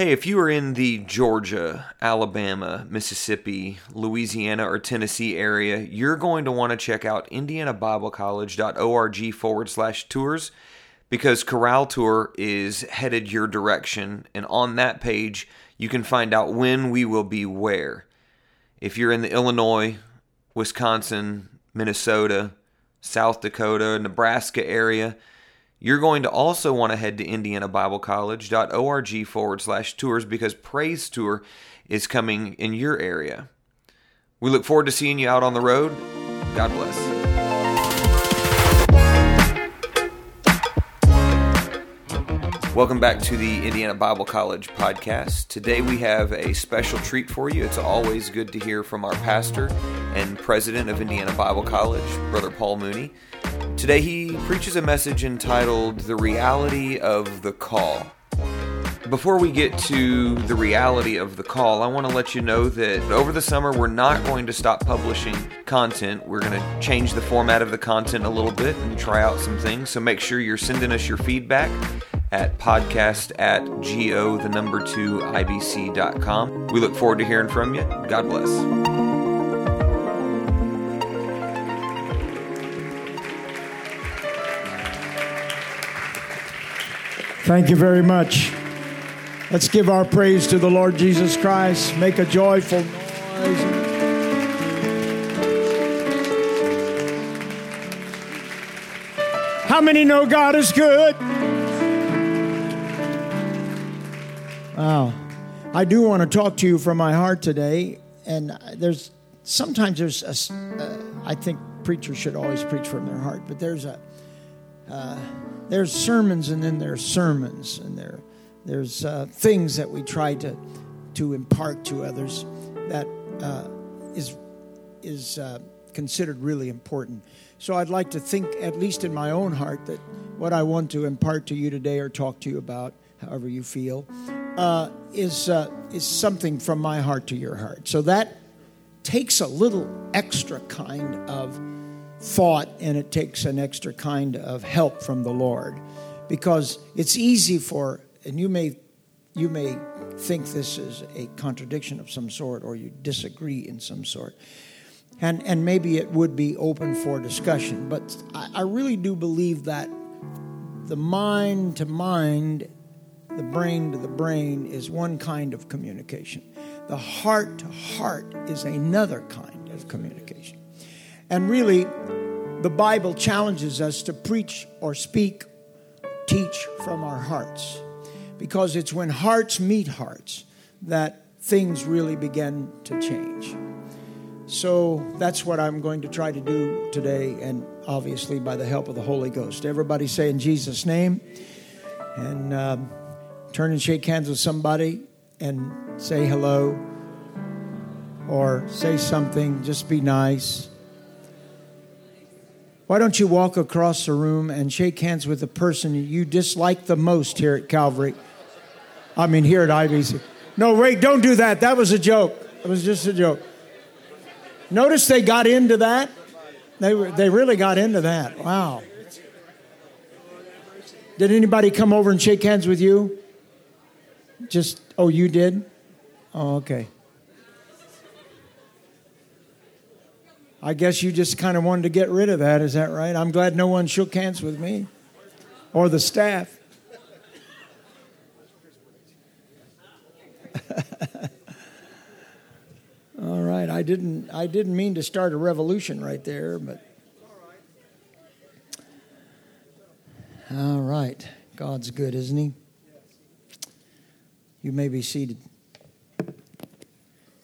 Hey, if you are in the Georgia, Alabama, Mississippi, Louisiana, or Tennessee area, you're going to want to check out indianabiblecollege.org forward slash tours because Chorale Tour is headed your direction. And on that page, you can find out when we will be where. If you're in the Illinois, Wisconsin, Minnesota, South Dakota, Nebraska area, you're going to also want to head to indianabiblecollege.org forward slash tours because Praise Tour is coming in your area. We look forward to seeing you out on the road. God bless. Welcome back to the Indiana Bible College podcast. Today we have a special treat for you. It's always good to hear from our pastor and president of Indiana Bible College, Brother Paul Mooney. Today he preaches a message entitled The Reality of the Call. Before we get to the reality of the call, I want to let you know that over the summer we're not going to stop publishing content. We're going to change the format of the content a little bit and try out some things. So make sure you're sending us your feedback at podcast at go the number two ibc.com. We look forward to hearing from you. God bless. Thank you very much. Let's give our praise to the Lord Jesus Christ. Make a joyful noise. How many know God is good? Wow. I do want to talk to you from my heart today. And there's sometimes there's a, uh, I think preachers should always preach from their heart, but there's a, uh, there's sermons and then there's sermons and there, there's uh, things that we try to, to impart to others that uh, is, is uh, considered really important. So I'd like to think, at least in my own heart, that what I want to impart to you today or talk to you about, however you feel, uh, is, uh, is something from my heart to your heart. So that takes a little extra kind of thought and it takes an extra kind of help from the Lord because it's easy for, and you may, you may think this is a contradiction of some sort or you disagree in some sort. And, and maybe it would be open for discussion, but I, I really do believe that the mind to mind the brain to the brain is one kind of communication. The heart to heart is another kind of communication. And really, the Bible challenges us to preach or speak, teach from our hearts. Because it's when hearts meet hearts that things really begin to change. So that's what I'm going to try to do today, and obviously by the help of the Holy Ghost. Everybody say in Jesus' name. And. Um, turn and shake hands with somebody and say hello or say something, just be nice. Why don't you walk across the room and shake hands with the person you dislike the most here at Calvary? I mean, here at IBC. No, wait, don't do that. That was a joke. It was just a joke. Notice they got into that. They, were, they really got into that. Wow. Did anybody come over and shake hands with you? Just, oh, you did? Oh, okay. I guess you just kind of wanted to get rid of that, is that right? I'm glad no one shook hands with me or the staff. All right, I didn't I didn't mean to start a revolution right there, but All right. God's good, isn't he? You may be seated.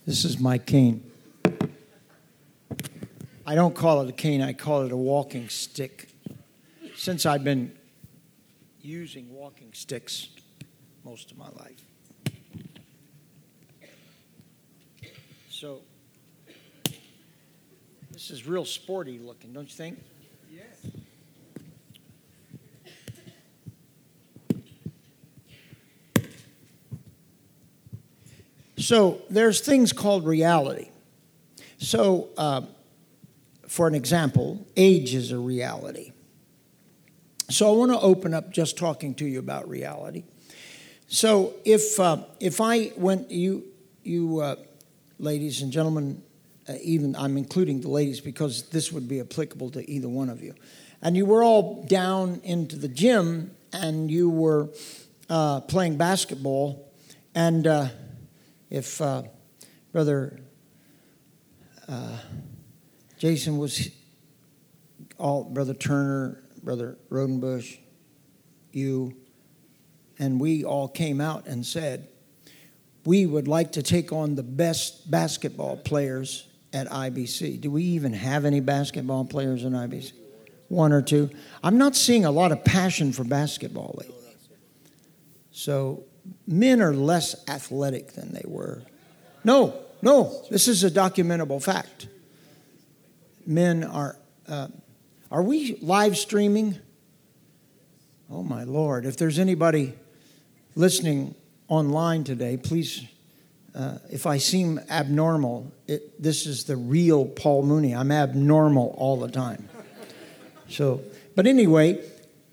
This is my cane. I don't call it a cane, I call it a walking stick. Since I've been using walking sticks most of my life. So, this is real sporty looking, don't you think? So there's things called reality. So, uh, for an example, age is a reality. So I want to open up just talking to you about reality. So if uh, if I went, you you uh, ladies and gentlemen, uh, even I'm including the ladies because this would be applicable to either one of you, and you were all down into the gym and you were uh, playing basketball, and uh, if uh, brother Jason was all brother Turner, brother Rodenbush, you and we all came out and said, we would like to take on the best basketball players at IBC. Do we even have any basketball players in IBC? One or two. I'm not seeing a lot of passion for basketball lately. So men are less athletic than they were. No, no, this is a documentable fact. Men are. Uh, are we live streaming? Oh my Lord! If there's anybody listening online today, please, uh, if I seem abnormal, it, this is the real Paul Mooney. I'm abnormal all the time. So, but anyway,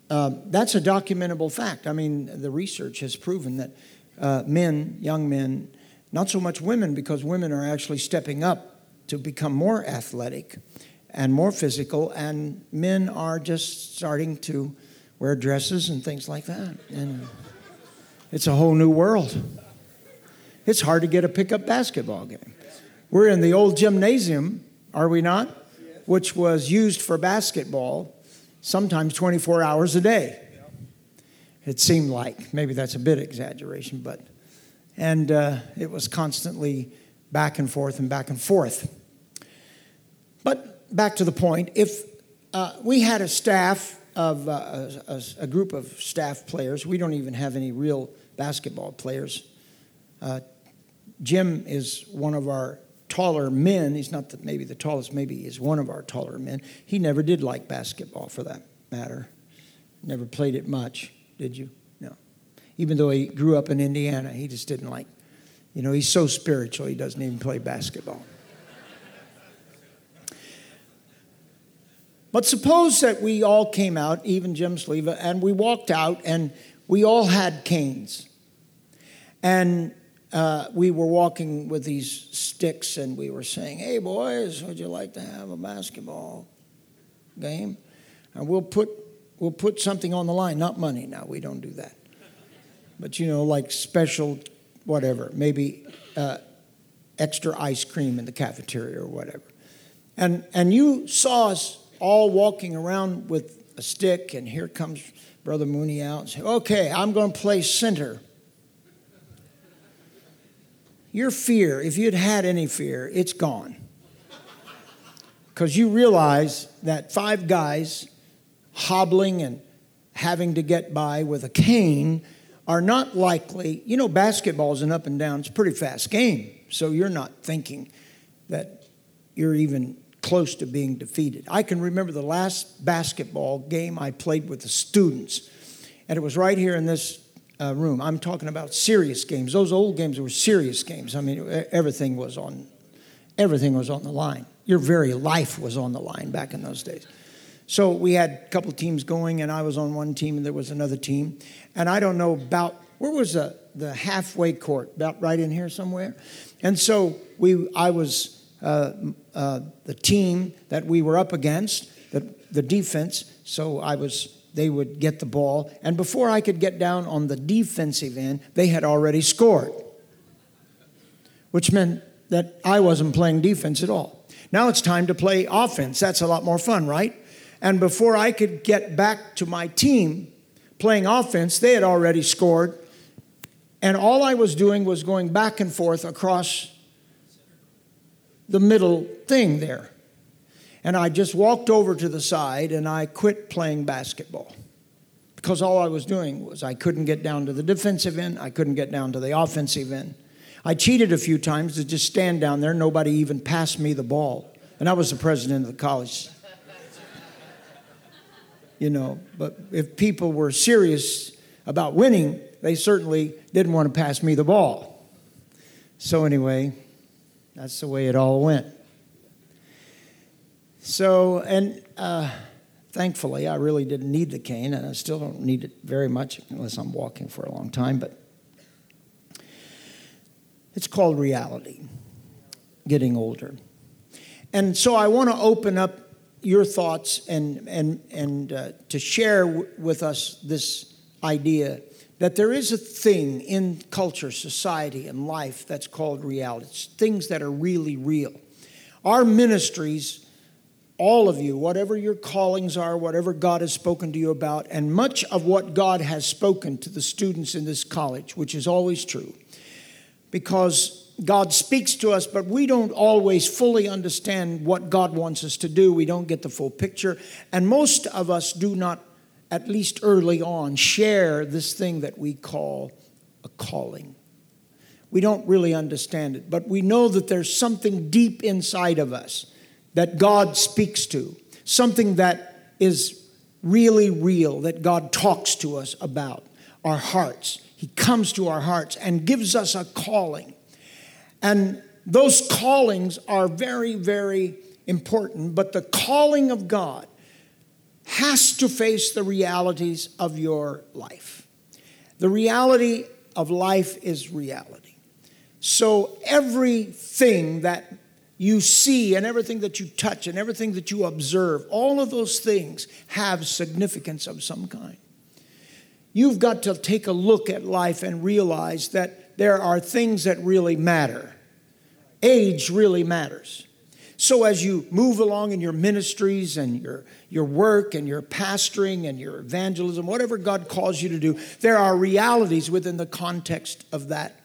uh, that's a documentable fact. I mean, the research has proven that uh, men, young men, not so much women, because women are actually stepping up to become more athletic and more physical, and men are just starting to wear dresses and things like that. And, it's a whole new world. It's hard to get a pickup basketball game. We're in the old gymnasium, are we not? Which was used for basketball sometimes 24 hours a day. It seemed like. Maybe that's a bit exaggeration, but. And uh, it was constantly back and forth and back and forth. But back to the point if uh, we had a staff of uh, a, a, group of staff players, we don't even have any real basketball players. Uh, Jim is one of our taller men. He's not the, maybe the tallest, maybe he's one of our taller men. He never did like basketball for that matter. Never played it much, did you? No. Even though he grew up in Indiana, he just didn't like, you know, he's so spiritual, he doesn't even play basketball. But suppose that we all came out, even Jim Sleva, and we walked out and we all had canes. And uh, we were walking with these sticks and we were saying, Hey, boys, would you like to have a basketball game? And we'll put, we'll put something on the line, not money. Now, we don't do that. But, you know, like special whatever, maybe uh, extra ice cream in the cafeteria or whatever. And, and you saw us all walking around with a stick, and here comes Brother Mooney out and say, Okay, I'm going to play center. Your fear, if you'd had any fear, it's gone. Because you realize that five guys hobbling and having to get by with a cane are not likely. You know, basketball is an up and down, it's a pretty fast game. So you're not thinking that you're even close to being defeated. I can remember the last basketball game I played with the students, and it was right here in this uh, room. I'm talking about serious games. Those old games were serious games. I mean, everything was on, everything was on the line. Your very life was on the line back in those days. So we had a couple teams going, and I was on one team, and there was another team. And I don't know about where was the, the halfway court, about right in here somewhere. And so we, I was uh, uh, the team that we were up against, the, the defense. So I was, they would get the ball. And before I could get down on the defensive end, they had already scored, which meant that I wasn't playing defense at all. Now it's time to play offense. That's a lot more fun, right? And before I could get back to my team playing offense, they had already scored. And all I was doing was going back and forth across the middle thing there. And I just walked over to the side and I quit playing basketball because all I was doing was I couldn't get down to the defensive end, I couldn't get down to the offensive end. I cheated a few times to just stand down there, nobody even passed me the ball. And I was the president of the college. you know, but if people were serious about winning, they certainly didn't want to pass me the ball. So, anyway, that's the way it all went. So, and uh, thankfully, I really didn't need the cane, and I still don't need it very much unless I'm walking for a long time. But It's called reality, getting older. And so I want to open up your thoughts and, and, and uh, to share w- with us this idea that there is a thing in culture, society, and life that's called reality. It's things that are really real. Our ministries, all of you, whatever your callings are, whatever God has spoken to you about, and much of what God has spoken to the students in this college, which is always true, because God speaks to us, but we don't always fully understand what God wants us to do. We don't get the full picture. And most of us do not, at least early on, share this thing that we call a calling. We don't really understand it, but we know that there's something deep inside of us that God speaks to, something that is really real, that God talks to us about, our hearts. He comes to our hearts and gives us a calling. And those callings are very, very important, but the calling of God has to face the realities of your life. The reality of life is reality. So everything that you see and everything that you touch and everything that you observe, all of those things have significance of some kind. You've got to take a look at life and realize that there are things that really matter age really matters. So, as you move along in your ministries and your, your work and your pastoring and your evangelism, whatever God calls you to do, there are realities within the context of that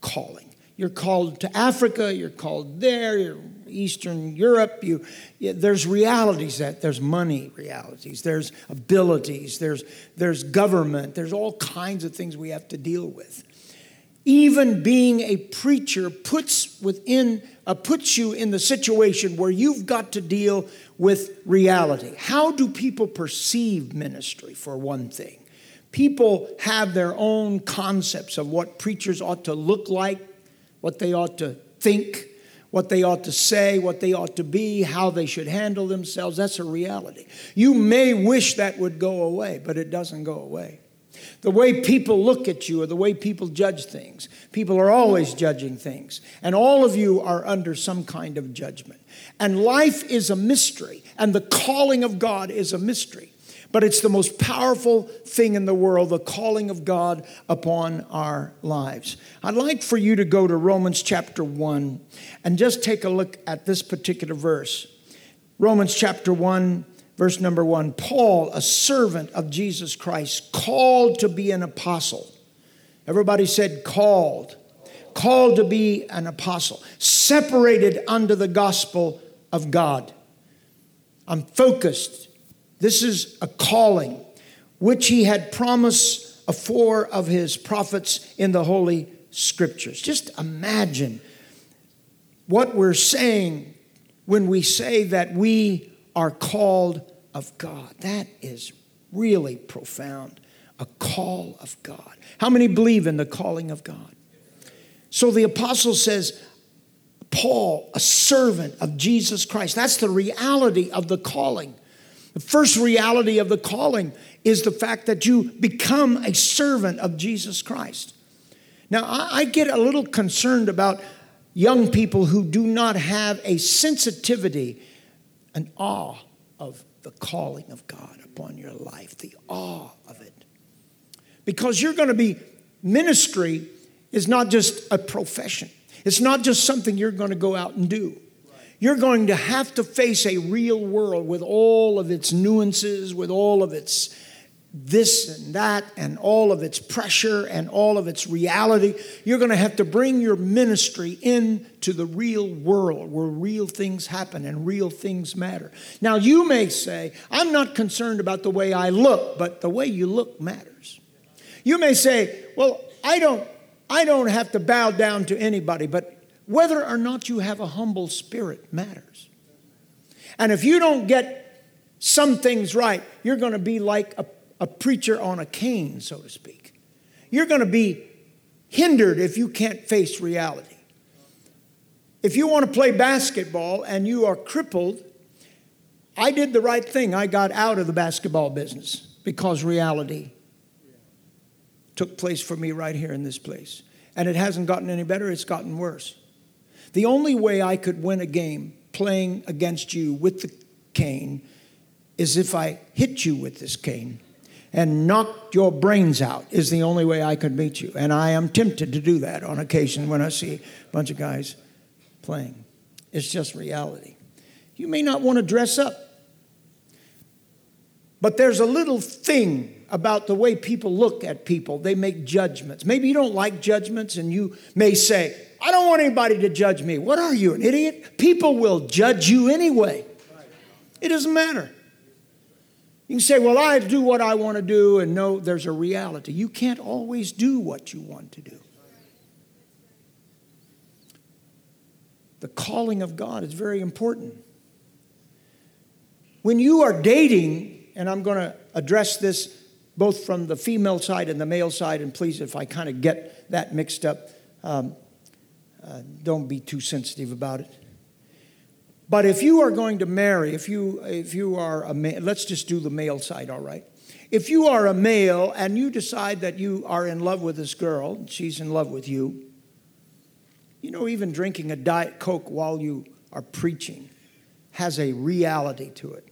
calling. You're called to Africa, you're called there, you're Eastern Europe. You, there's realities that there's money realities, there's abilities, there's, there's government, there's all kinds of things we have to deal with even being a preacher puts within uh, puts you in the situation where you've got to deal with reality. How do people perceive ministry for one thing? People have their own concepts of what preachers ought to look like, what they ought to think, what they ought to say, what they ought to be, how they should handle themselves. That's a reality. You may wish that would go away, but it doesn't go away. The way people look at you or the way people judge things. People are always judging things. And all of you are under some kind of judgment. And life is a mystery, and the calling of God is a mystery. But it's the most powerful thing in the world, the calling of God upon our lives. I'd like for you to go to Romans chapter 1 and just take a look at this particular verse. Romans chapter 1 verse number one Paul, a servant of Jesus Christ, called to be an apostle. Everybody said called. Called to be an apostle, separated under the gospel of God. I'm focused. This is a calling which he had promised afore of his prophets in the Holy Scriptures. Just imagine what we're saying when we say that we are called of God. That is really profound. A call of God. How many believe in the calling of God? So the apostle says, Paul, a servant of Jesus Christ. That's the reality of the calling. The first reality of the calling is the fact that you become a servant of Jesus Christ. Now, I get a little concerned about young people who do not have a sensitivity, an awe of the calling of God upon your life, the awe of it. Because you're going to be, ministry is not just a profession, it's not just something you're going to go out and do. You're going to have to face a real world with all of its nuances, with all of its this and that and all of its pressure and all of its reality. You're going to have to bring your ministry into the real world where real things happen and real things matter. Now, you may say, I'm not concerned about the way I look, but the way you look matters. You may say, well, I don't, I don't have to bow down to anybody, but whether or not you have a humble spirit matters. And if you don't get some things right, you're going to be like a a preacher on a cane, so to speak. You're going to be hindered if you can't face reality. If you want to play basketball and you are crippled, I did the right thing. I got out of the basketball business because reality took place for me right here in this place. And it hasn't gotten any better, it's gotten worse. The only way I could win a game playing against you with the cane is if I hit you with this cane and knocked your brains out is the only way I could beat you. And I am tempted to do that on occasion when I see a bunch of guys playing. It's just reality. You may not want to dress up, but there's a little thing about the way people look at people. They make judgments. Maybe you don't like judgments, and you may say, I don't want anybody to judge me. What are you, an idiot? People will judge you anyway. It doesn't matter. You can say, Well, I do what I want to do, and no, there's a reality. You can't always do what you want to do. The calling of God is very important. When you are dating, and I'm going to address this both from the female side and the male side, and please, if I kind of get that mixed up, um, uh, don't be too sensitive about it. But if you are going to marry, if you, if you are a male, let's just do the male side, all right? If you are a male and you decide that you are in love with this girl, she's in love with you, you know, even drinking a Diet Coke while you are preaching has a reality to it.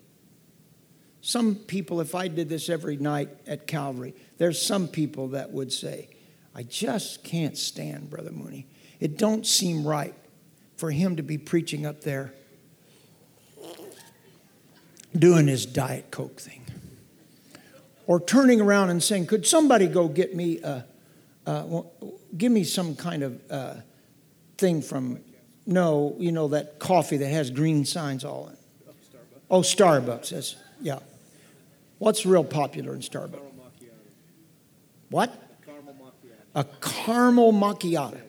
Some people, if I did this every night at Calvary, there's some people that would say, I just can't stand Brother Mooney. It don't seem right for him to be preaching up there doing his Diet Coke thing. Or turning around and saying, Could somebody go get me a, uh, give me some kind of uh, thing from, no, you know, that coffee that has green signs all in. Oh, Starbucks. That's, yeah. What's real popular in Starbucks? What? A caramel macchiato.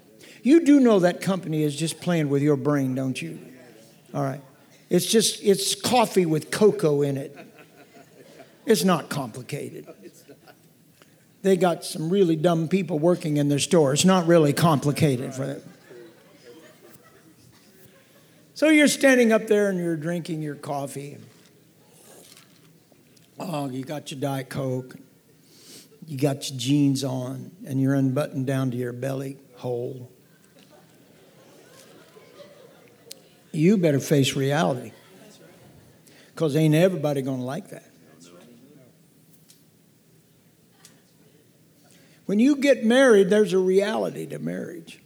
You do know that company is just playing with your brain, don't you? All right. It's just, it's coffee with cocoa in it. It's not complicated. They got some really dumb people working in their store. It's not really complicated for them. So you're standing up there and you're drinking your coffee. Oh, you got your Diet Coke. You got your jeans on, and you're unbuttoned down to your belly hole. You better face reality. Because ain't everybody going to like that. When you get married, there's a reality to marriage.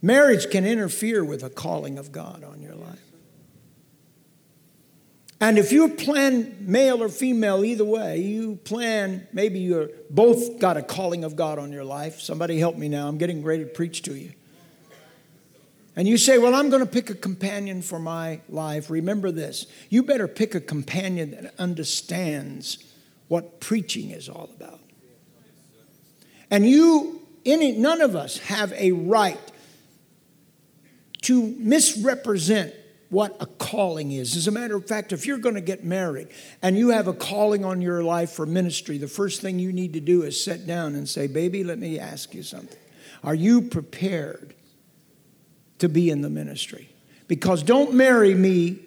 Marriage can interfere with a calling of God on your life. And if you plan male or female, either way, you plan, maybe you're both got a calling of God on your life. Somebody help me now. I'm getting ready to preach to you and you say, Well, I'm going to pick a companion for my life, remember this. You better pick a companion that understands what preaching is all about. And you, any, none of us have a right to misrepresent what a calling is. As a matter of fact, if you're going to get married and you have a calling on your life for ministry, the first thing you need to do is sit down and say, Baby, let me ask you something. Are you prepared to be in the ministry. Because don't marry me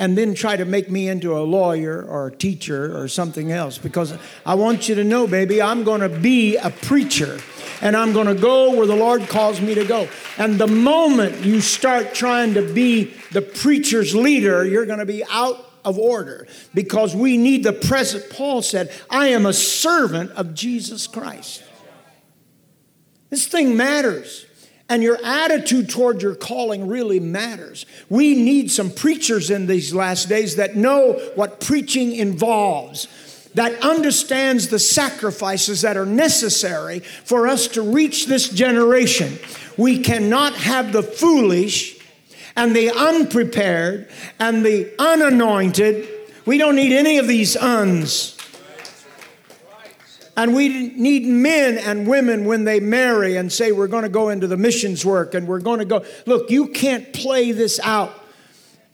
and then try to make me into a lawyer or a teacher or something else. Because I want you to know, baby, I'm going to be a preacher and I'm going to go where the Lord calls me to go. And the moment you start trying to be the preacher's leader, you're going to be out of order because we need the present. Paul said, I am a servant of Jesus Christ. This thing matters and your attitude toward your calling really matters. We need some preachers in these last days that know what preaching involves, that understands the sacrifices that are necessary for us to reach this generation. We cannot have the foolish and the unprepared and the unanointed. We don't need any of these uns. And we need men and women when they marry and say, We're going to go into the missions work and we're going to go. Look, you can't play this out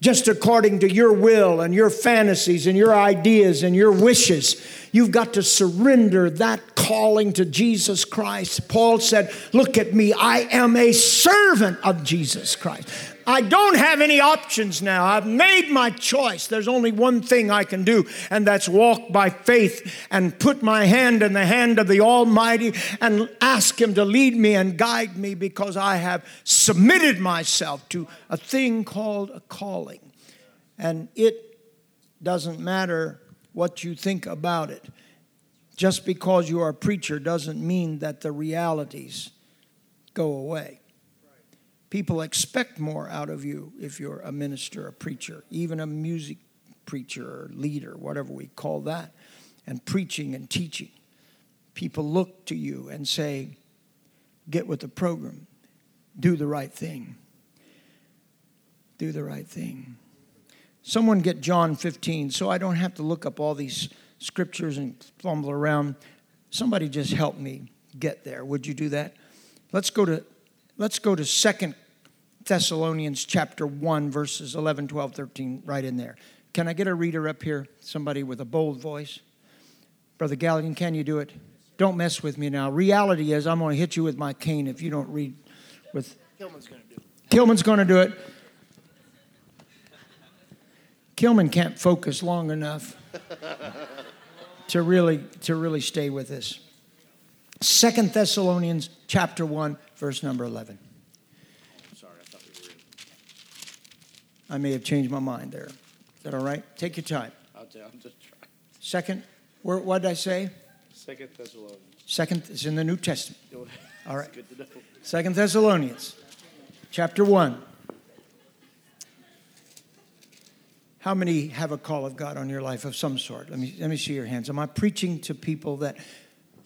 just according to your will and your fantasies and your ideas and your wishes. You've got to surrender that calling to Jesus Christ. Paul said, Look at me, I am a servant of Jesus Christ. I don't have any options now. I've made my choice. There's only one thing I can do, and that's walk by faith and put my hand in the hand of the Almighty and ask Him to lead me and guide me because I have submitted myself to a thing called a calling. And it doesn't matter what you think about it. Just because you are a preacher doesn't mean that the realities go away. People expect more out of you if you're a minister, a preacher, even a music preacher or leader, whatever we call that, and preaching and teaching. People look to you and say, get with the program, do the right thing. Do the right thing. Someone get John 15 so I don't have to look up all these scriptures and fumble around. Somebody just help me get there. Would you do that? Let's go to let's go to Second Thessalonians chapter 1 verses 11, 12, 13 right in there. Can I get a reader up here? Somebody with a bold voice. Brother Galligan, can you do it? Don't mess with me now. Reality is I'm going to hit you with my cane if you don't read with Kilman's going to do it. Kilman's going to do it. Kilman can't focus long enough to really to really stay with this. Second Thessalonians chapter 1 verse number 11. Sorry, I thought we were in. I may have changed my mind there. Is that all right? Take your time. I'll tell I'm just trying. Second, where, what did I say? Second Thessalonians. Second is in the New Testament. All right. Good to know. Second Thessalonians, chapter 1. How many have a call of God on your life of some sort? Let me, let me see your hands. Am I preaching to people that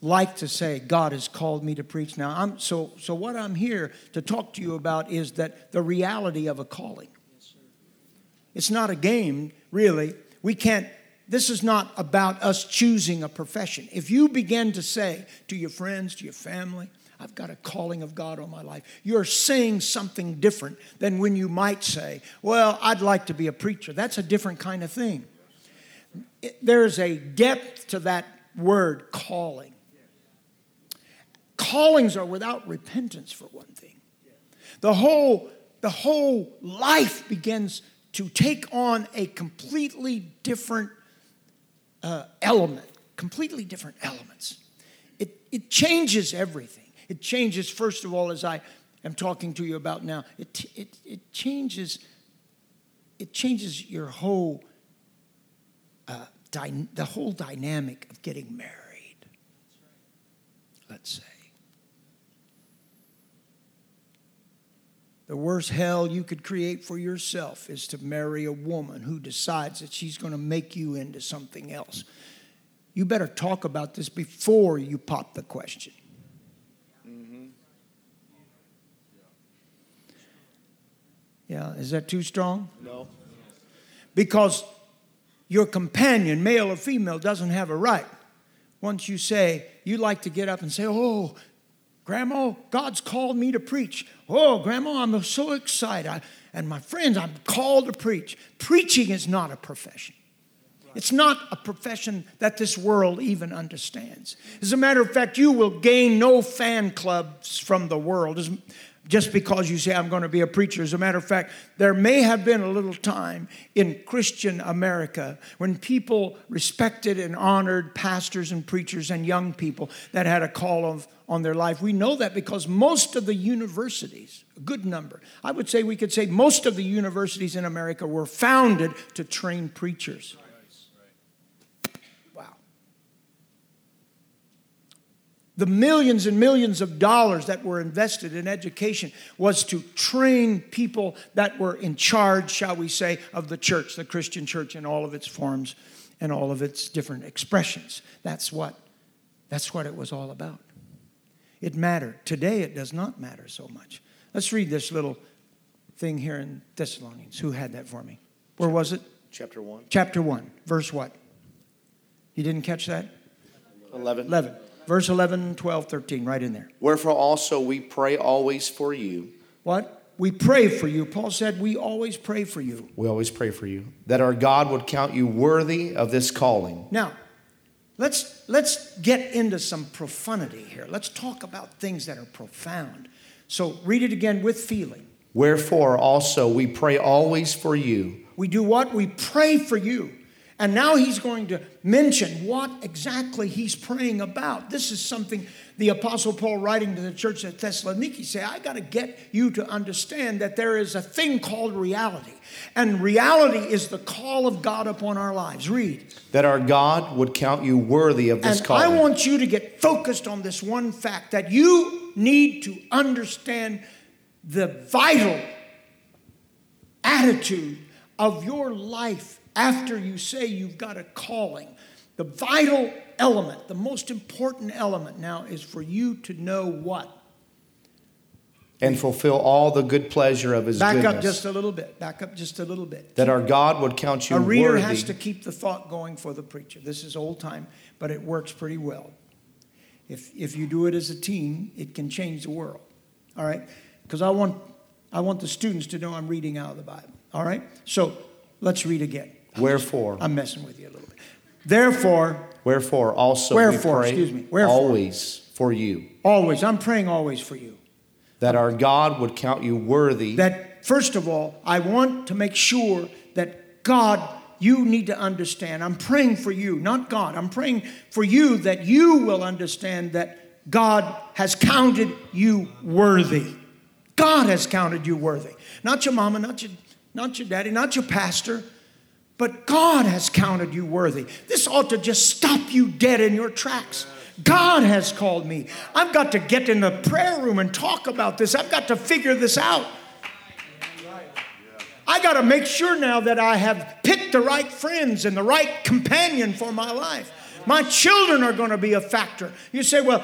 like to say, God has called me to preach? Now, I'm, so, so what I'm here to talk to you about is that the reality of a calling. It's not a game, really. We can't, this is not about us choosing a profession. If you begin to say to your friends, to your family, I've got a calling of God on my life, you're saying something different than when you might say, Well, I'd like to be a preacher. That's a different kind of thing. It- there's a depth to that word calling. Callings are without repentance, for one thing. The whole the whole life begins to take on a completely different uh, element completely different elements. It, it changes everything. It changes first of all as i am talking to you about now it, it, it changes it changes your whole uh, dy- the whole dynamic of getting married let's say The worst hell you could create for yourself is to marry a woman who decides that she's going to make you into something else. You better talk about this before you pop the question. Mm-hmm. Yeah, is that too strong? No. Because your companion, male or female, doesn't have a right. Once you say, you like to get up and say, Oh, Grandma, God's called me to preach. Oh, Grandma, I'm so excited. I, and my friends, I'm called to preach. Preaching is not a profession. It's not a profession that this world even understands. As a matter of fact, you will gain no fan clubs from the world as- just because you say, I'm going to be a preacher. As a matter of fact, there may have been a little time in Christian America when people respected and honored pastors and preachers and young people that had a call of, on their life. We know that because most of the universities, a good number, I would say we could say most of the universities in America were founded to train preachers. Wow. The millions and millions of dollars that were invested in education was to train people that were in charge, shall we say, of the church, the Christian church in all of its forms and all of its different expressions. That's what that's what it was all about. It mattered. Today it does not matter so much. Let's read this little thing here in Thessalonians. Who had that for me? Where was it? Chapter 1. Chapter 1, verse what? You didn't catch that? 11. 11. Verse 11, 12, 13, right in there. Wherefore also we pray always for you. What? We pray for you. Paul said, We always pray for you. We always pray for you. That our God would count you worthy of this calling. Now, let's, let's get into some profundity here. Let's talk about things that are profound. So read it again with feeling. Wherefore also we pray always for you, We do what? We pray for you. And now he's going to mention what exactly he's praying about. This is something the Apostle Paul, writing to the church at Thessaloniki, say, I got to get you to understand that there is a thing called reality. And reality is the call of God upon our lives. Read. that our God would count you worthy of this And calling. I want you to get focused on this one fact that you need to understand the vital attitude of your life after you say you've got a calling. The vital element, the most important element now is for you to know what? and fulfill all the good pleasure of his Back goodness. up just a little bit. Back up just a little bit. that our God would count you A reader worthy. has to keep the thought going for the preacher. This is old time, but it works pretty well. If, if you do it as a team, it can change the world. All right? Because I want, I want the students to know I'm reading out of the Bible. All right? So let's read again. Wherefore, I'm messing with you a little bit. Therefore, wherefore also Wherefore, we pray excuse me, wherefore. always for you, always, I'm praying always for you. that our God would count you worthy that first of all, I want to make sure that God, you need to understand. I'm praying for you, not God. I'm praying for you that you will understand that God has counted you worthy. God has counted you worthy. Not your mama, not your, not your daddy, not your pastor, but God has counted you worthy. This ought to just stop you dead in your tracks. God has called me. I've got to get in the prayer room and talk about this. I've got to figure this out. I got to make sure now that I have picked the right friends and the right companion for my life. My children are going to be a factor. You say, well,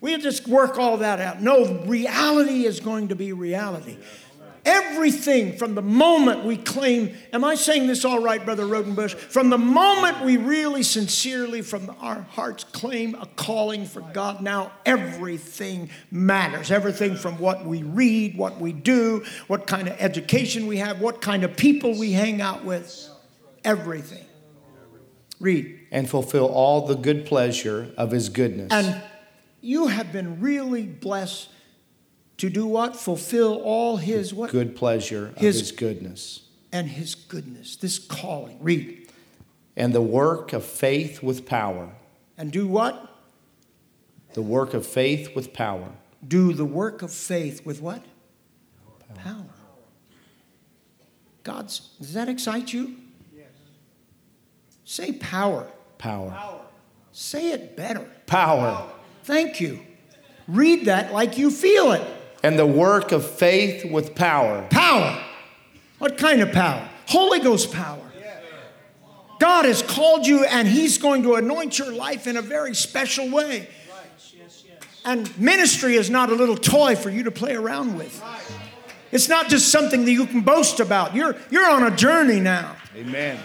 we'll just work all that out. No, reality is going to be reality. Everything from the moment we claim, am I saying this all right, Brother Rodenbush? From the moment we really sincerely, from our hearts, claim a calling for God, now everything matters. Everything from what we read, what we do, what kind of education we have, what kind of people we hang out with, everything. Read. and fulfill all the good pleasure of his goodness. And you have been really blessed to do what? Fulfill all his what? good pleasure of His- his goodness. And his goodness, this calling. Read. And the work of faith with power. And do what? The work of faith with power. Do the work of faith with what? Power. God's, does that excite you? Yes. Say power. Power. Say it better. Power. Thank you. Read that like you feel it. And the work of faith with power. Power. What kind of power? Holy Ghost power. God has called you and He's going to anoint your life in a very special way. And ministry is not a little toy for you to play around with. It's not just something that you can boast about. You're, you're on a journey now. Amen.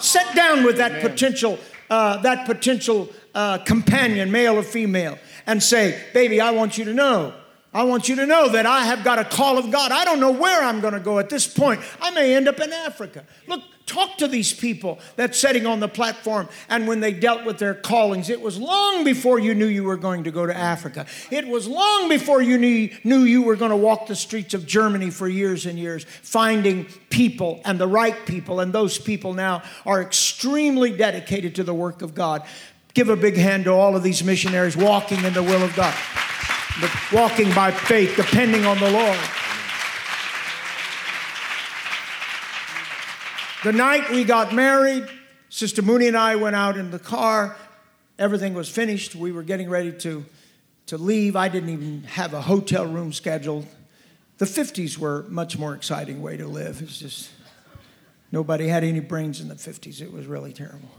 Sit down with that potential, uh, that potential uh, companion, male or female, and say, "Baby, I want you to know. I want you to know that I have got a call of God. I don't know where I'm going to go at this point. I may end up in Africa. Look, talk to these people that's sitting on the platform, and when they dealt with their callings, it was long before you knew you were going to go to Africa. It was long before you knew, knew you were going to walk the streets of Germany for years and years, finding people and the right people, and those people now are extremely dedicated to the work of God. Give a big hand to all of these missionaries walking in the will of God, but walking by faith, depending on the Lord. The night we got married, Sister Mooney and I went out in the car. Everything was finished. We were getting ready to, to leave. I didn't even have a hotel room scheduled. The 50s were a much more exciting way to live. It's just nobody had any brains in the 50s. It was really terrible.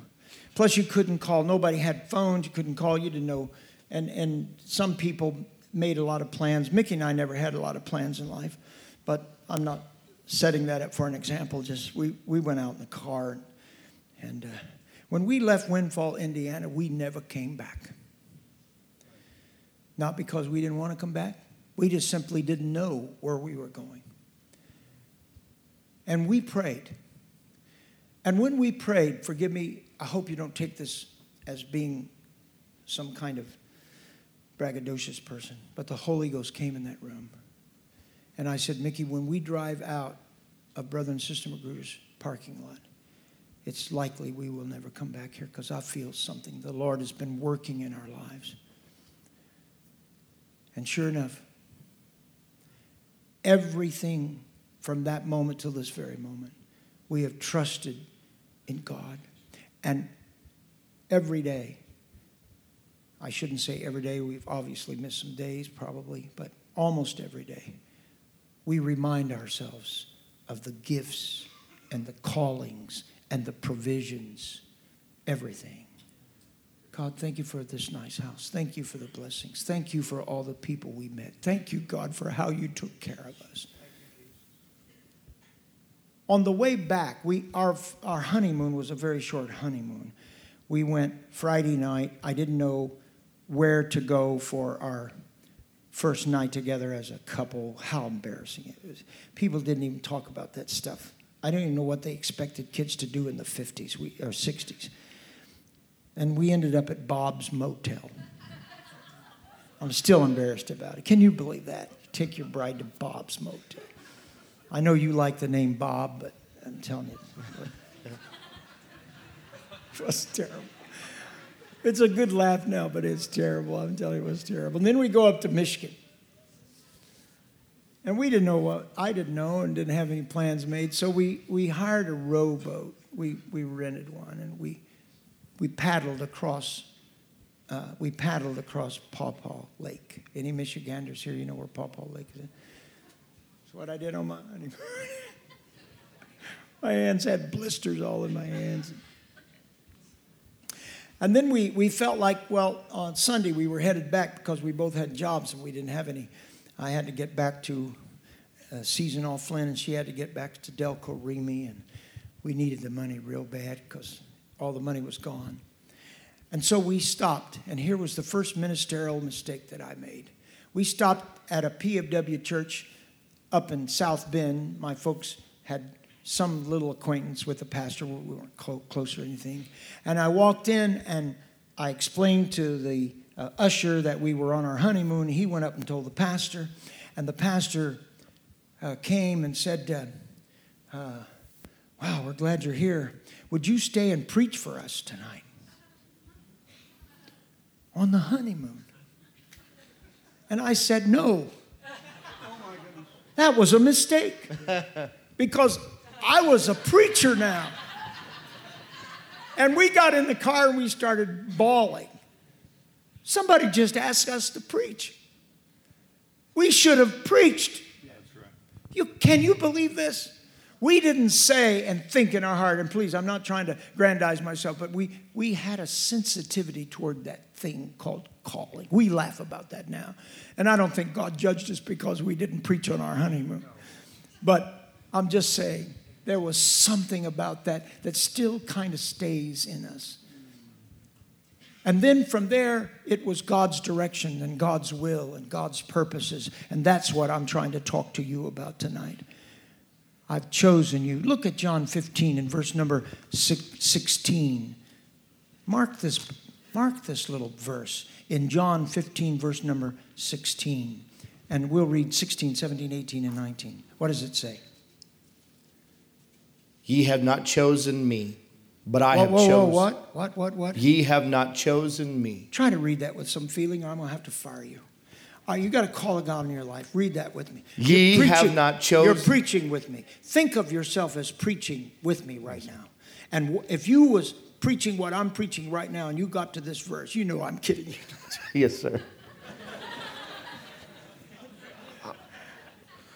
Plus, you couldn't call. Nobody had phones. You couldn't call. You didn't know. And, and some people made a lot of plans. Mickey and I never had a lot of plans in life, but I'm not setting that up for an example. Just we, we went out in the car, and uh, when we left Windfall, Indiana, we never came back. Not because we didn't want to come back, we just simply didn't know where we were going. And we prayed. And when we prayed, forgive me, I hope you don't take this as being some kind of braggadocious person, but the Holy Ghost came in that room. And I said, Mickey, when we drive out of Brother and Sister Magruder's parking lot, it's likely we will never come back here because I feel something. The Lord has been working in our lives. And sure enough, everything from that moment till this very moment, we have trusted in God. And every day, I shouldn't say every day, we've obviously missed some days probably, but almost every day, we remind ourselves of the gifts and the callings and the provisions, everything. God, thank you for this nice house. Thank you for the blessings. Thank you for all the people we met. Thank you, God, for how you took care of us. On the way back, we, our, our honeymoon was a very short honeymoon. We went Friday night. I didn't know where to go for our first night together as a couple. How embarrassing it was. People didn't even talk about that stuff. I don't even know what they expected kids to do in the 50s or 60s. And we ended up at Bob's Motel. I'm still embarrassed about it. Can you believe that? take your bride to Bob's Motel. I know you like the name Bob, but I'm telling you, it was terrible. It's a good laugh now, but it's terrible. I'm telling you, it was terrible. And then we go up to Michigan. And we didn't know what, I didn't know and didn't have any plans made. So we, we hired a rowboat. We, we rented one and we, we paddled across, uh, we paddled across Paw Paw Lake. Any Michiganders here, you know where Paw Paw Lake is? That's what I did on my honeymoon. my hands had blisters all in my hands. And then we, we felt like, well, on Sunday we were headed back because we both had jobs and we didn't have any. I had to get back to uh, Season All Flynn and she had to get back to Delco Remy and we needed the money real bad because all the money was gone. And so we stopped, and here was the first ministerial mistake that I made. We stopped at a PFW church up in South Bend. My folks had some little acquaintance with the pastor. We weren't clo- close or anything. And I walked in and I explained to the uh, usher that we were on our honeymoon. He went up and told the pastor, and the pastor uh, came and said, uh, uh Wow, we're glad you're here. Would you stay and preach for us tonight? On the honeymoon. And I said, No. That was a mistake because I was a preacher now. And we got in the car and we started bawling. Somebody just asked us to preach. We should have preached. You, can you believe this? We didn't say and think in our heart, and please, I'm not trying to grandize myself, but we, we had a sensitivity toward that thing called calling. We laugh about that now. And I don't think God judged us because we didn't preach on our honeymoon. But I'm just saying, there was something about that that still kind of stays in us. And then from there, it was God's direction and God's will and God's purposes. And that's what I'm trying to talk to you about tonight. I've chosen you. Look at John 15 and verse number 16. Mark this, mark this little verse in John 15, verse number 16. And we'll read 16, 17, 18, and 19. What does it say? Ye have not chosen me, but I whoa, have whoa, chosen. Whoa, what? What? What? What? Ye have not chosen me. Try to read that with some feeling, or I'm going to have to fire you. Uh, you got to call a God in your life. Read that with me. Ye have not chosen. You're preaching with me. Think of yourself as preaching with me right now. And w- if you was preaching what I'm preaching right now, and you got to this verse, you know I'm kidding you. yes, sir.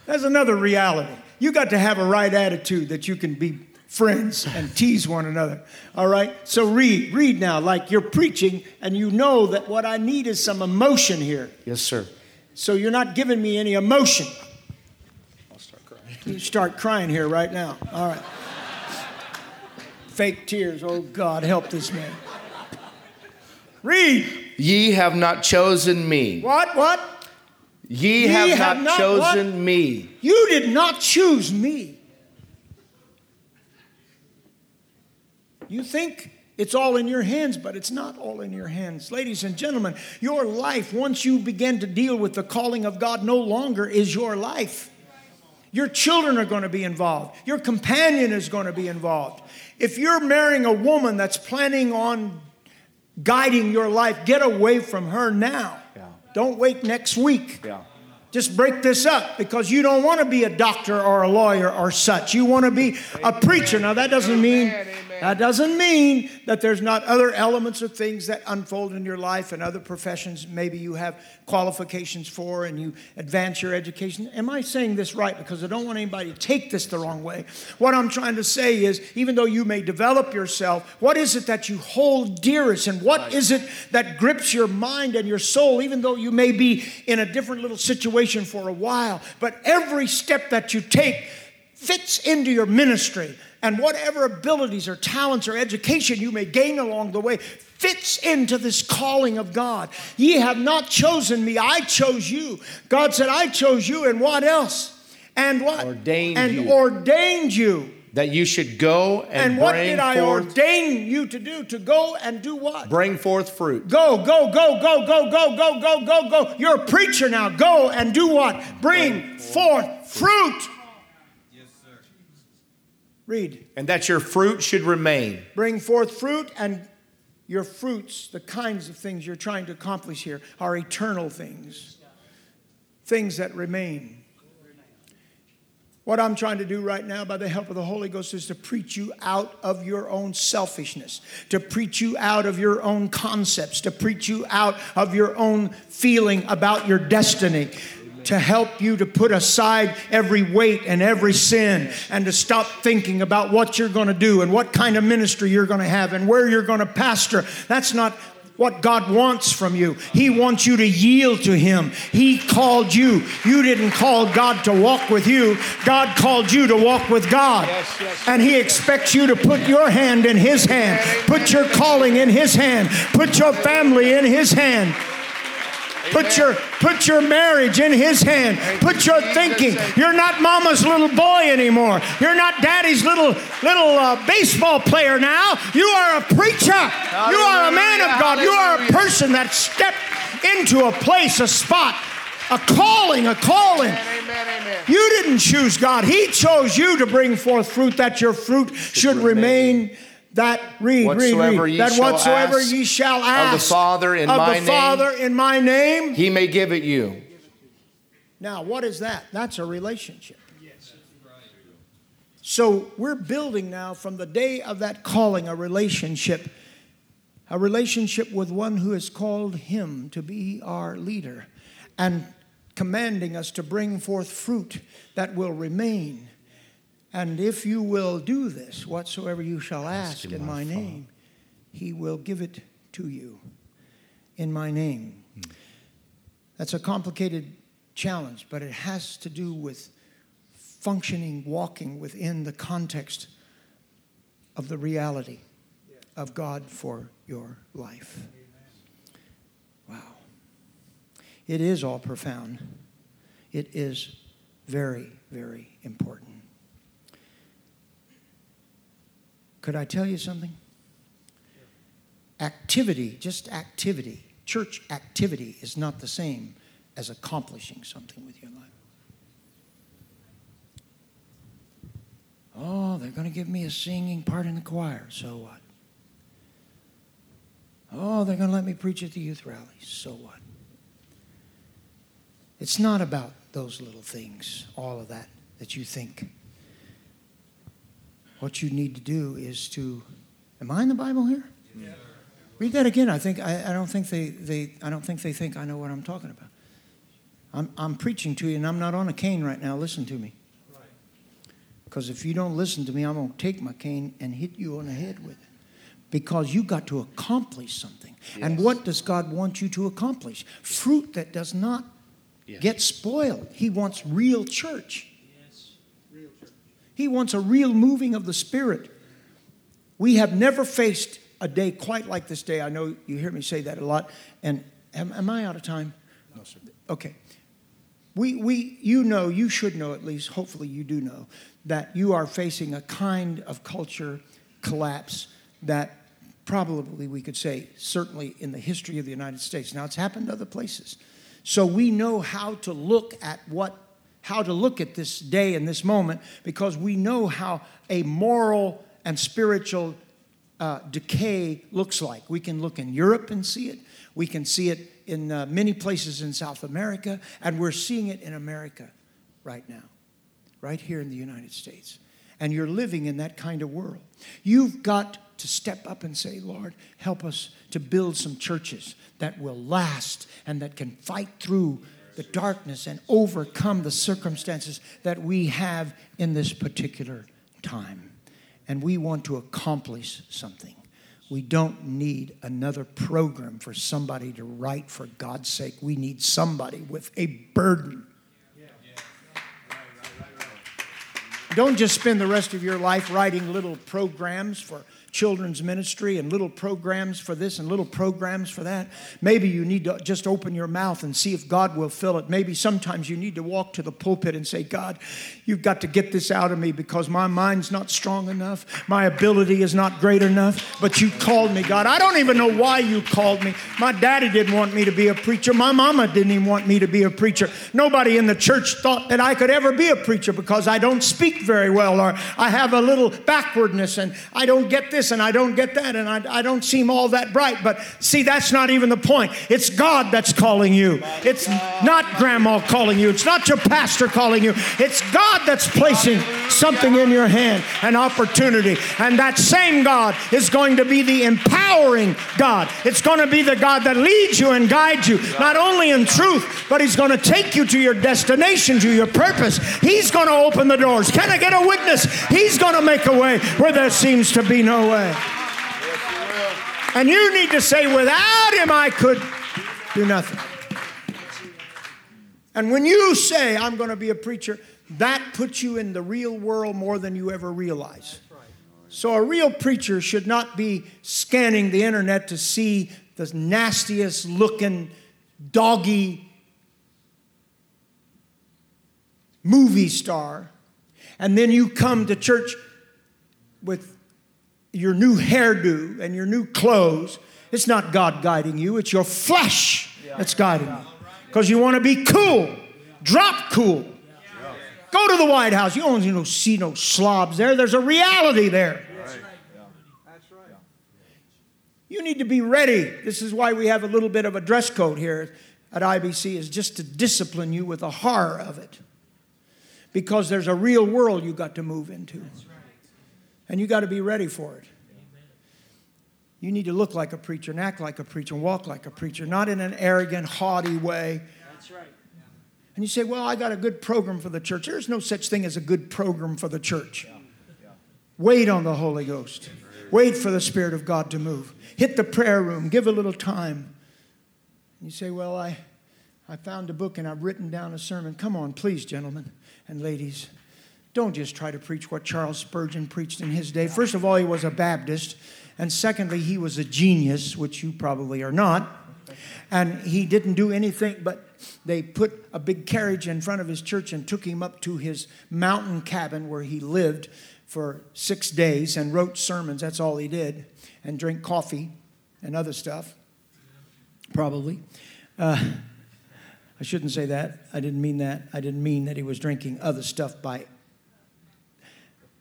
That's another reality. You got to have a right attitude that you can be friends and tease one another. All right? So read, read now, like you're preaching, and you know that what I need is some emotion here. Yes, sir. So you're not giving me any emotion. I'll start crying. You start crying here right now. All right. Fake tears. Oh, God, help this man. Read. Ye have not chosen me. What? What? Ye, Ye have, have, not, not chosen what? me. You did not choose me. You think it's all in your hands, but it's not all in your hands. Ladies and gentlemen, your life, once you begin to deal with the calling of God, no longer is your life. Your children are going to be involved. Your companion is going to be involved. If you're marrying a woman that's planning on guiding your life, get away from her now. Don't wait next week. Yeah. Just break this up because you don't want to be a doctor or a lawyer or such. You want to be a preacher. Now that doesn't mean that doesn't mean that there's not other elements of things that unfold in your life and other professions maybe you have qualifications for and you advance your education. Am I saying this right? Because I don't want anybody to take this the wrong way. What I'm trying to say is even though you may develop yourself, what is it that you hold dearest and what is it that grips your mind and your soul even though you may be in a different little situation for a while, but every step that you take fits into your ministry and whatever abilities or talents or education you may gain along the way fits into this calling of God. Ye have not chosen me, I chose you. God said, I chose you, and what else? And what? Ordained you and you. ordained you. That you should go and, And what did I ordain you to do? To go and do what? bring forth fruit. Go, go, go, go, go, go, go, go, go, go. You're a preacher now. Go and do what? Bring forth fruit. Read. And that your fruit should remain. Bring forth fruit, and your fruits, the kinds of things you're trying to accomplish here, are eternal things, things that remain. What I'm trying to do right now, by the help of the Holy Ghost, is to preach you out of your own selfishness, to preach you out of your own concepts, to preach you out of your own feeling about your destiny, to help you to put aside every weight and every sin, and to stop thinking about what you're going to do and what kind of ministry you're going to have and where you're going to pastor. That's not what God wants from you. He wants you to yield to Him. He called you. You didn't call God to walk with you, God called you to walk with God. And He expects you to put your hand in His hand, put your calling in His hand, put your family in His hand. Put your put your marriage in his hand. Put your thinking. You're not mama's little boy anymore. You're not daddy's little little uh, baseball player now. You are a preacher. You are a man of God. You are a person that stepped into a place, a spot, a calling, a calling. Amen, amen. You didn't choose God. He chose you to bring forth fruit that your fruit should remain. That read, read, Whatsoever read. ye That shall whatsoever ask ye shall of the ask Father in of my the name. Father in my name. He may give it you. Now, what is that? That's a relationship. Yes. So we're building now from the day of that calling a relationship, a relationship with one who has called him to be our leader and commanding us to bring forth fruit that will remain. And if you will do this, whatsoever you shall ask in my name, he will give it to you in my name. Hmm. That's a complicated challenge, but it has to do with functioning, walking within the context of the reality of God for your life. Wow. It is all profound. It is very, very important. Could I tell you something? Activity, just activity, church activity is not the same as accomplishing something with your life. Oh, they're going to give me a singing part in the choir. So what? Oh, they're going to let me preach at the youth rally. So what? It's not about those little things, all of that that you think. What you need to do is to. Am I in the Bible here? Read that again. I think I, I don't think they, they I don't think they think I know what I'm talking about. I'm, I'm preaching to you and I'm not on a cane right now. Listen to me. Because if you don't listen to me, I'm going to take my cane and hit you on the head with it. Because you got to accomplish something. And what does God want you to accomplish? Fruit that does not get spoiled. He wants real church. He wants a real moving of the Spirit. We have never faced a day quite like this day. I know you hear me say that a lot. And am, am I out of time? No, sir. Okay. We, we, you know, you should know at least, hopefully you do know, that you are facing a kind of culture collapse that probably we could say, certainly in the history of the United States. Now, it's happened to other places. So we know how to look at what how to look at this day and this moment because we know how a moral and spiritual uh, decay looks like. We can look in Europe and see it. We can see it in uh, many places in South America, and we're seeing it in America right now, right here in the United States. And you're living in that kind of world. You've got to step up and say, Lord, help us to build some churches that will last and that can fight through the darkness and overcome the circumstances that we have in this particular time. And we want to accomplish something. We don't need another program for somebody to write for God's sake. We need somebody with a burden. Don't just spend the rest of your life writing little programs for children's ministry and little programs for this and little programs for that. Maybe you need to just open your mouth and see if God will fill it. Maybe sometimes you need to walk to the pulpit and say, God, you've got to get this out of me because my mind's not strong enough. My ability is not great enough. But you called me, God. I don't even know why you called me. My daddy didn't want me to be a preacher. My mama didn't even want me to be a preacher. Nobody in the church thought that I could ever be a preacher because I don't speak very well or I have a little backwardness and I don't get this this and I don't get that and I, I don't seem all that bright. But see, that's not even the point. It's God that's calling you. It's not grandma calling you. It's not your pastor calling you. It's God that's placing something in your hand, an opportunity. And that same God is going to be the empowering God. It's going to be the God that leads you and guides you, not only in truth, but He's going to take you to your destination, to your purpose. He's going to open the doors. Can I get a witness? He's going to make a way where there seems to be no And you need to say, without him, I could do nothing. And when you say, I'm going to be a preacher, that puts you in the real world more than you ever realize. So, a real preacher should not be scanning the internet to see the nastiest looking, doggy movie star, and then you come to church with your new hairdo and your new clothes, it's not God guiding you, it's your flesh that's guiding you. Because you want to be cool, drop cool. Go to the White House. You don't see no slobs there. There's a reality there. That's right. You need to be ready. This is why we have a little bit of a dress code here at IBC, is just to discipline you with the horror of it. Because there's a real world you got to move into. And you got to be ready for it. You need to look like a preacher and act like a preacher and walk like a preacher, not in an arrogant, haughty way. That's right. And you say, Well, I got a good program for the church. There's no such thing as a good program for the church. Wait on the Holy Ghost. Wait for the Spirit of God to move. Hit the prayer room. Give a little time. You say, Well, I, I found a book and I've written down a sermon. Come on, please, gentlemen and ladies. Don't just try to preach what Charles Spurgeon preached in his day. First of all, he was a Baptist. And secondly, he was a genius, which you probably are not. And he didn't do anything but they put a big carriage in front of his church and took him up to his mountain cabin where he lived for six days and wrote sermons. That's all he did. And drink coffee and other stuff, probably. Uh, I shouldn't say that. I didn't mean that. I didn't mean that he was drinking other stuff by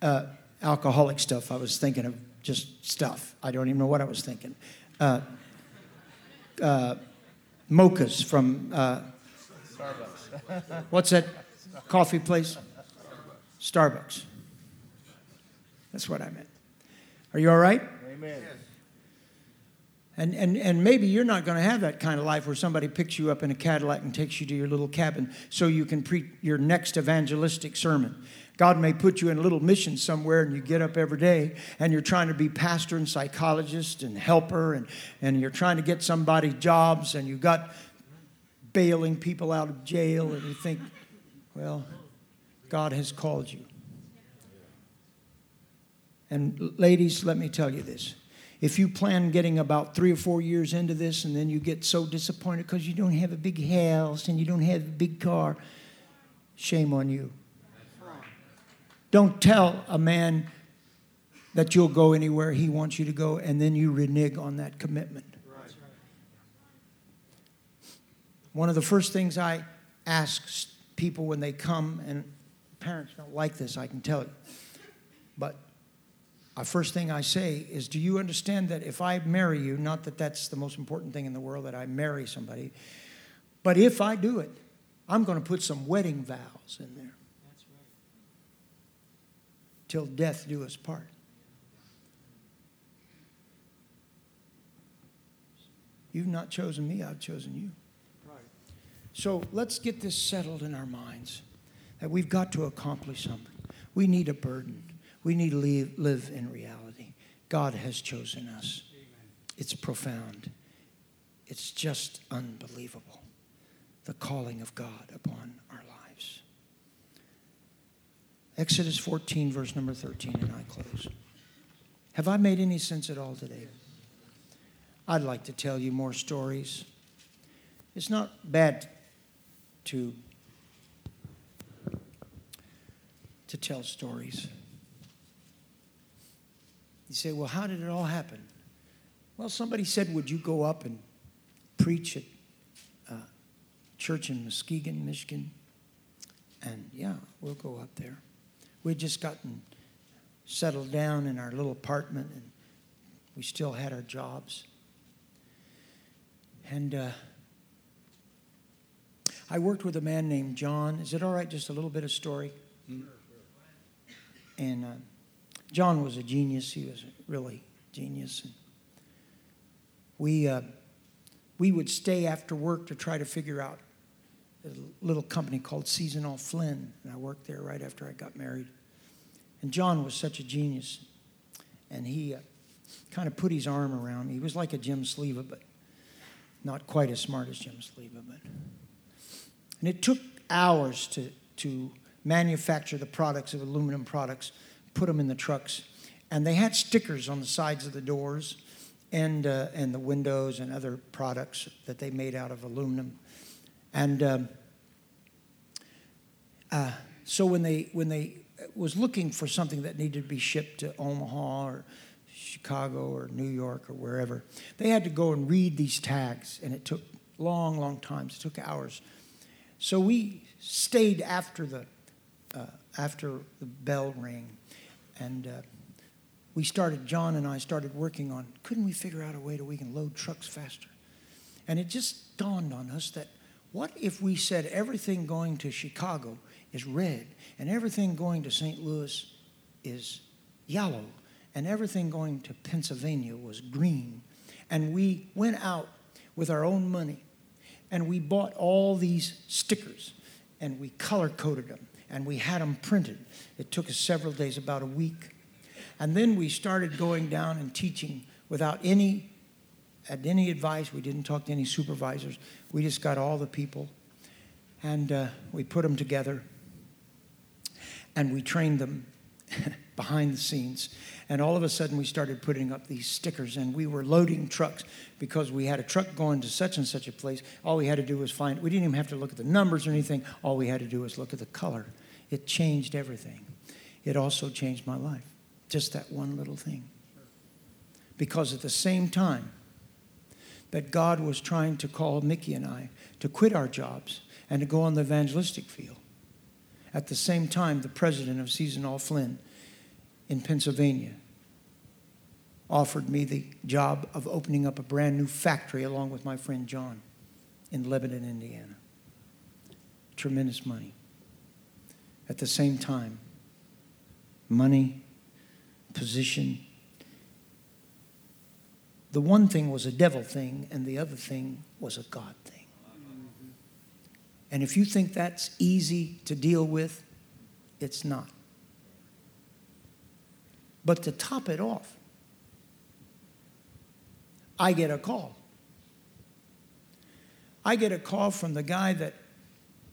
uh, alcoholic stuff. I was thinking of just stuff. I don't even know what I was thinking. Uh, uh, mochas from uh, Starbucks. what's that coffee place? Starbucks. That's what I meant. Are you all right? Amen. And, and, and maybe you're not going to have that kind of life where somebody picks you up in a Cadillac and takes you to your little cabin so you can preach your next evangelistic sermon. God may put you in a little mission somewhere and you get up every day and you're trying to be pastor and psychologist and helper and, and you're trying to get somebody jobs and you've got bailing people out of jail and you think, well, God has called you. And ladies, let me tell you this. If you plan getting about three or four years into this and then you get so disappointed because you don't have a big house and you don't have a big car, shame on you. Don't tell a man that you'll go anywhere he wants you to go and then you renege on that commitment. One of the first things I ask people when they come, and parents don't like this, I can tell you. But the first thing I say is, Do you understand that if I marry you, not that that's the most important thing in the world that I marry somebody, but if I do it, I'm going to put some wedding vows in there. Till death do us part. You've not chosen me, I've chosen you. Right. So let's get this settled in our minds that we've got to accomplish something. We need a burden. We need to live, live in reality. God has chosen us. Amen. It's profound. It's just unbelievable. The calling of God upon. Exodus 14, verse number 13, and I close. Have I made any sense at all today? I'd like to tell you more stories. It's not bad to to tell stories. You say, well, how did it all happen? Well, somebody said, would you go up and preach at a uh, church in Muskegon, Michigan? And yeah, we'll go up there. We'd just gotten settled down in our little apartment and we still had our jobs. And uh, I worked with a man named John. Is it all right, just a little bit of story? Mm-hmm. And uh, John was a genius. He was really genius. And we, uh, we would stay after work to try to figure out a little company called Seasonal Flynn. And I worked there right after I got married. And John was such a genius. And he uh, kind of put his arm around me. He was like a Jim Sleva, but not quite as smart as Jim Sleva. But and it took hours to to manufacture the products of aluminum products put them in the trucks. And they had stickers on the sides of the doors and, uh, and the windows and other products that they made out of aluminum. And um, uh, so when they, when they was looking for something that needed to be shipped to Omaha or Chicago or New York or wherever, they had to go and read these tags, and it took long, long times. It took hours. So we stayed after the uh, after the bell rang, and uh, we started, John and I started working on couldn't we figure out a way that we can load trucks faster? And it just dawned on us that what if we said everything going to Chicago is red and everything going to St. Louis is yellow and everything going to Pennsylvania was green? And we went out with our own money and we bought all these stickers and we color coded them and we had them printed. It took us several days, about a week. And then we started going down and teaching without any had any advice. We didn't talk to any supervisors. We just got all the people and uh, we put them together and we trained them behind the scenes. And all of a sudden, we started putting up these stickers, and we were loading trucks because we had a truck going to such and such a place. All we had to do was find, we didn't even have to look at the numbers or anything. All we had to do was look at the color. It changed everything. It also changed my life. Just that one little thing. Because at the same time that God was trying to call Mickey and I to quit our jobs and to go on the evangelistic field, at the same time, the president of Seasonal Flynn in Pennsylvania offered me the job of opening up a brand new factory along with my friend John in Lebanon, Indiana. Tremendous money. At the same time, money, position. The one thing was a devil thing, and the other thing was a God thing. And if you think that's easy to deal with, it's not. But to top it off, I get a call. I get a call from the guy that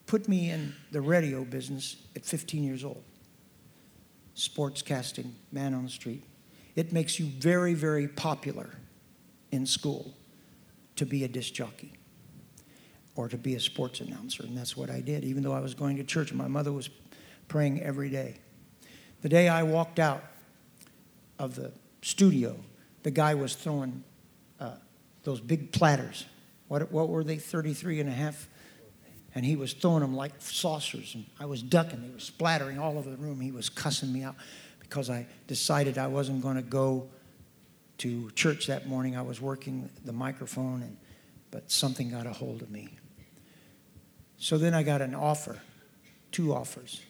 put me in the radio business at 15 years old. Sportscasting, man on the street. It makes you very, very popular in school to be a disc jockey or to be a sports announcer. And that's what I did, even though I was going to church my mother was praying every day. The day I walked out of the studio, the guy was throwing uh, those big platters. What, what were they, 33 and a half? and he was throwing them like saucers, and I was ducking. He was splattering all over the room. He was cussing me out because I decided I wasn't going to go to church that morning. I was working the microphone, and but something got a hold of me. So then I got an offer, two offers.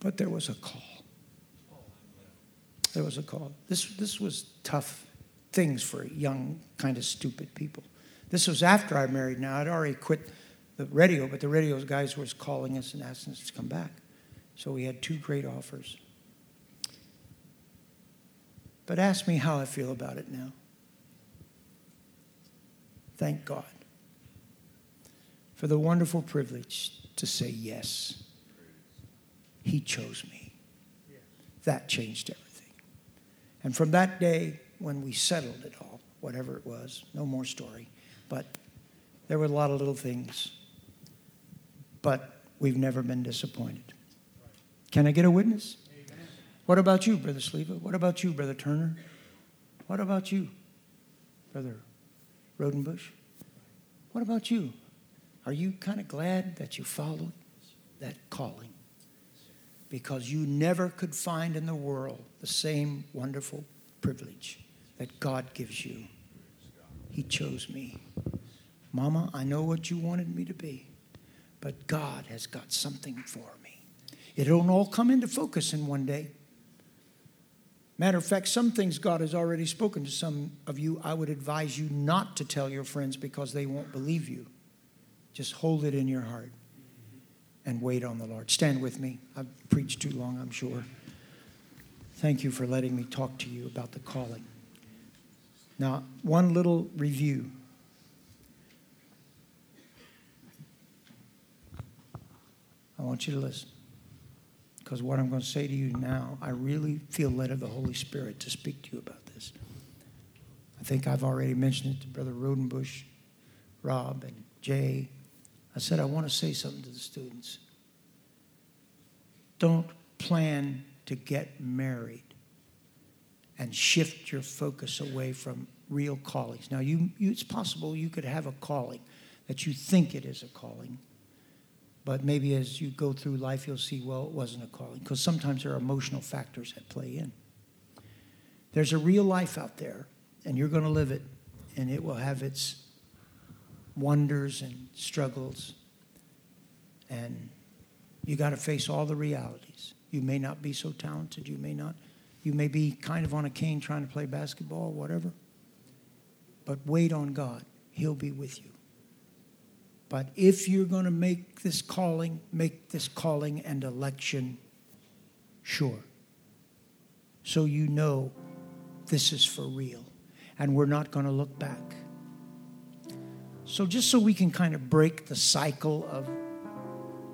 But there was a call. There was a call. This, this was tough things for young, kind of stupid people. This was after I married now. I'd already quit the radio, but the radio guys was calling us and asking us to come back. So we had two great offers. But ask me how I feel about it now. Thank God for the wonderful privilege to say yes. He chose me. That changed everything. And from that day, when we settled it all, whatever it was, no more story, but there were a lot of little things. But we've never been disappointed. Can I get a witness? Amen. What about you, Brother Sleva? What about you, Brother Turner? What about you, Brother Rodenbush? What about you? Are you kind of glad that you followed that calling? Because you never could find in the world the same wonderful privilege that God gives you. He chose me. Mama, I know what you wanted me to be, but God has got something for me. It don't all come into focus in one day. Matter of fact, some things God has already spoken to some of you. I would advise you not to tell your friends because they won't believe you. Just hold it in your heart and wait on the Lord. Stand with me. I've preached too long, I'm sure. Thank you for letting me talk to you about the calling. Now, one little review. I want you to listen because what I'm going to say to you now, I really feel led of the Holy Spirit to speak to you about this. I think I've already mentioned it to Brother Rodenbush, Rob, and Jay. I said, I want to say something to the students. Don't plan to get married and shift your focus away from real callings. Now, you, you, it's possible you could have a calling that you think it is a calling but maybe as you go through life, you'll see, well, it wasn't a calling. Because sometimes there are emotional factors that play in. There's a real life out there, and you're going to live it, and it will have its wonders and struggles. And you got to face all the realities. You may not be so talented. You may not. You may be kind of on a cane trying to play basketball, whatever. But wait on God. He'll be with you. But if you're going to make this calling, make this calling and election sure. So you know this is for real. And we're not going to look back. So, just so we can kind of break the cycle of,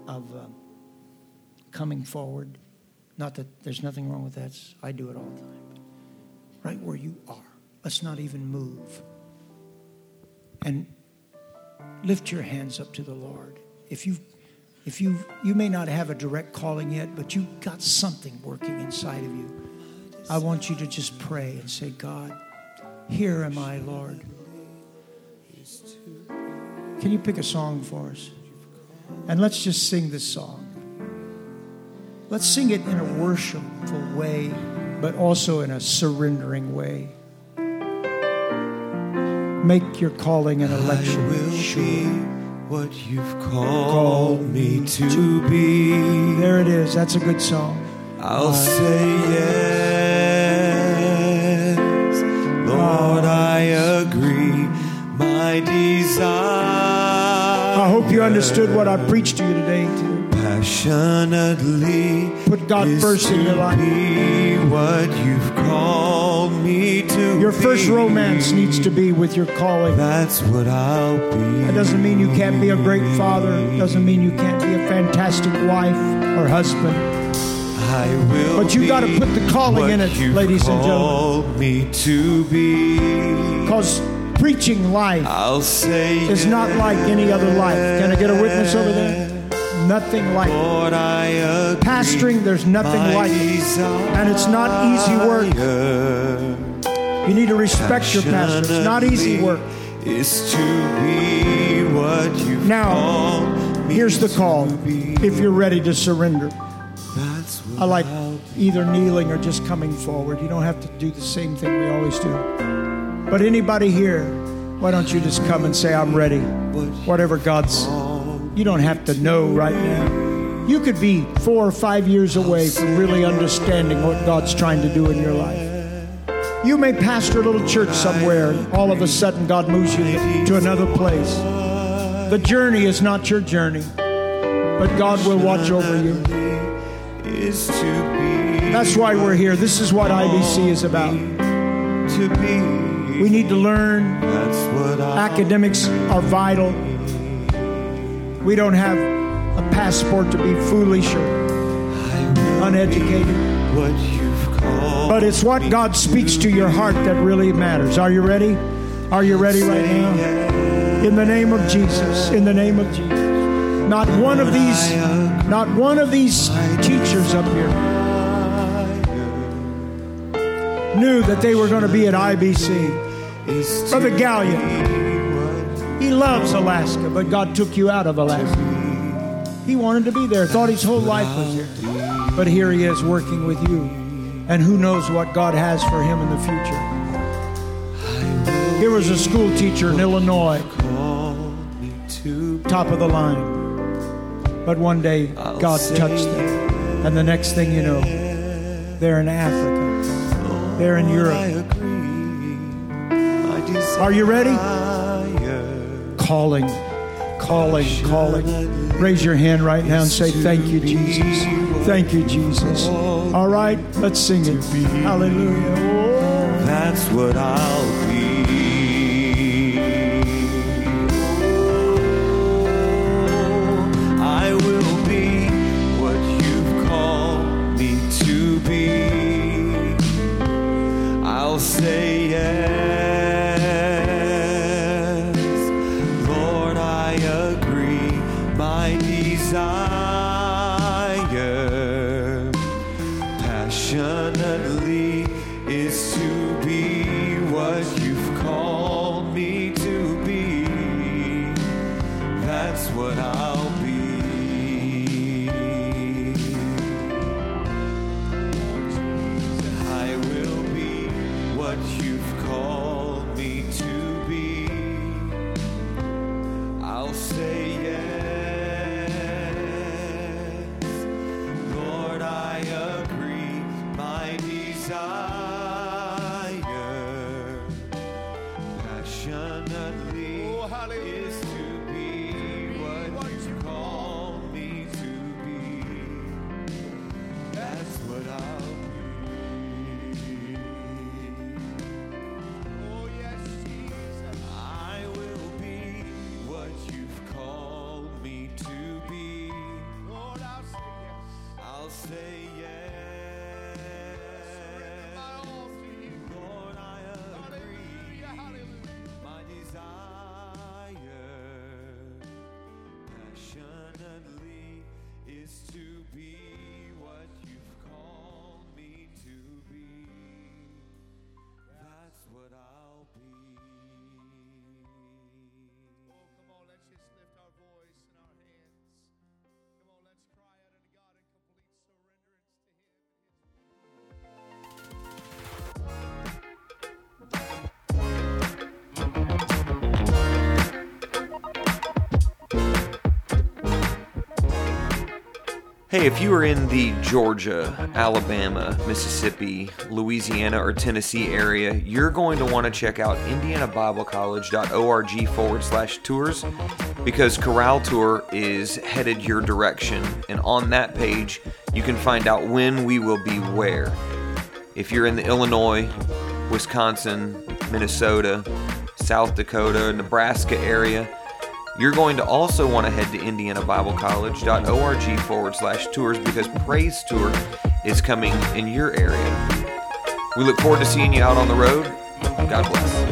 of uh, coming forward, not that there's nothing wrong with that, I do it all the time. Right where you are, let's not even move. And lift your hands up to the Lord. If you if you you may not have a direct calling yet, but you've got something working inside of you. I want you to just pray and say, God, here am I, Lord. Can you pick a song for us? And let's just sing this song. Let's sing it in a worshipful way, but also in a surrendering way. Make your calling and election I will sure. be what you've called me to be. There it is. That's a good song. I'll say yes, Lord. I agree. My desire. You understood what I preached to you today. Too. Passionately Put God first in your life. Be what you've called me to. Your first be. romance needs to be with your calling. That's what I'll be. That doesn't mean you can't be a great father. Doesn't mean you can't be a fantastic wife or husband. I will But you gotta put the calling in it, ladies and gentlemen. me to be. Because preaching life I'll say is not like any other life. Can I get a witness over there? Nothing like it. Lord, I. Pastoring, there's nothing like it. And it's not easy work. You need to respect your pastor. It's not easy work. is to be what you've Now, Here's the call if you're ready to surrender. I like either kneeling or just coming forward. You don't have to do the same thing we always do. But anybody here, why don't you just come and say, I'm ready? Whatever God's, you don't have to know right now. You could be four or five years away from really understanding what God's trying to do in your life. You may pastor a little church somewhere, and all of a sudden God moves you to another place. The journey is not your journey, but God will watch over you. That's why we're here. This is what IBC is about. to be. We need to learn. That's what Academics are vital. We don't have a passport to be foolish or uneducated. what you've called. But it's what God speaks to your heart that really matters. Are you ready? Are you ready right now? In the name of Jesus. In the name of Jesus. Not one of these, not one of these teachers up here knew that they were going to be at IBC. Brother Gallion, he loves Alaska, but God took you out of Alaska. He wanted to be there, thought his whole life was here. But here he is working with you. And who knows what God has for him in the future. Here was a school teacher in Illinois, call me to be. top of the line. But one day, God touched them. And the next thing you know, they're in Africa, they're in Europe. agree. My desire. Are you ready? calling, calling, calling. Raise your hand right now and say, Thank you, Jesus. Thank you, Jesus. All right, let's sing it. Hallelujah. That's what I'll What I'll Hey, if you are in the Georgia, Alabama, Mississippi, Louisiana, or Tennessee area, you're going to want to check out indianabiblecollege.org forward slash tours because Chorale Tour is headed your direction. And on that page, you can find out when we will be where. If you're in the Illinois, Wisconsin, Minnesota, South Dakota, Nebraska area, you're going to also want to head to indianabiblecollege.org forward slash tours because Praise Tour is coming in your area. We look forward to seeing you out on the road. God bless.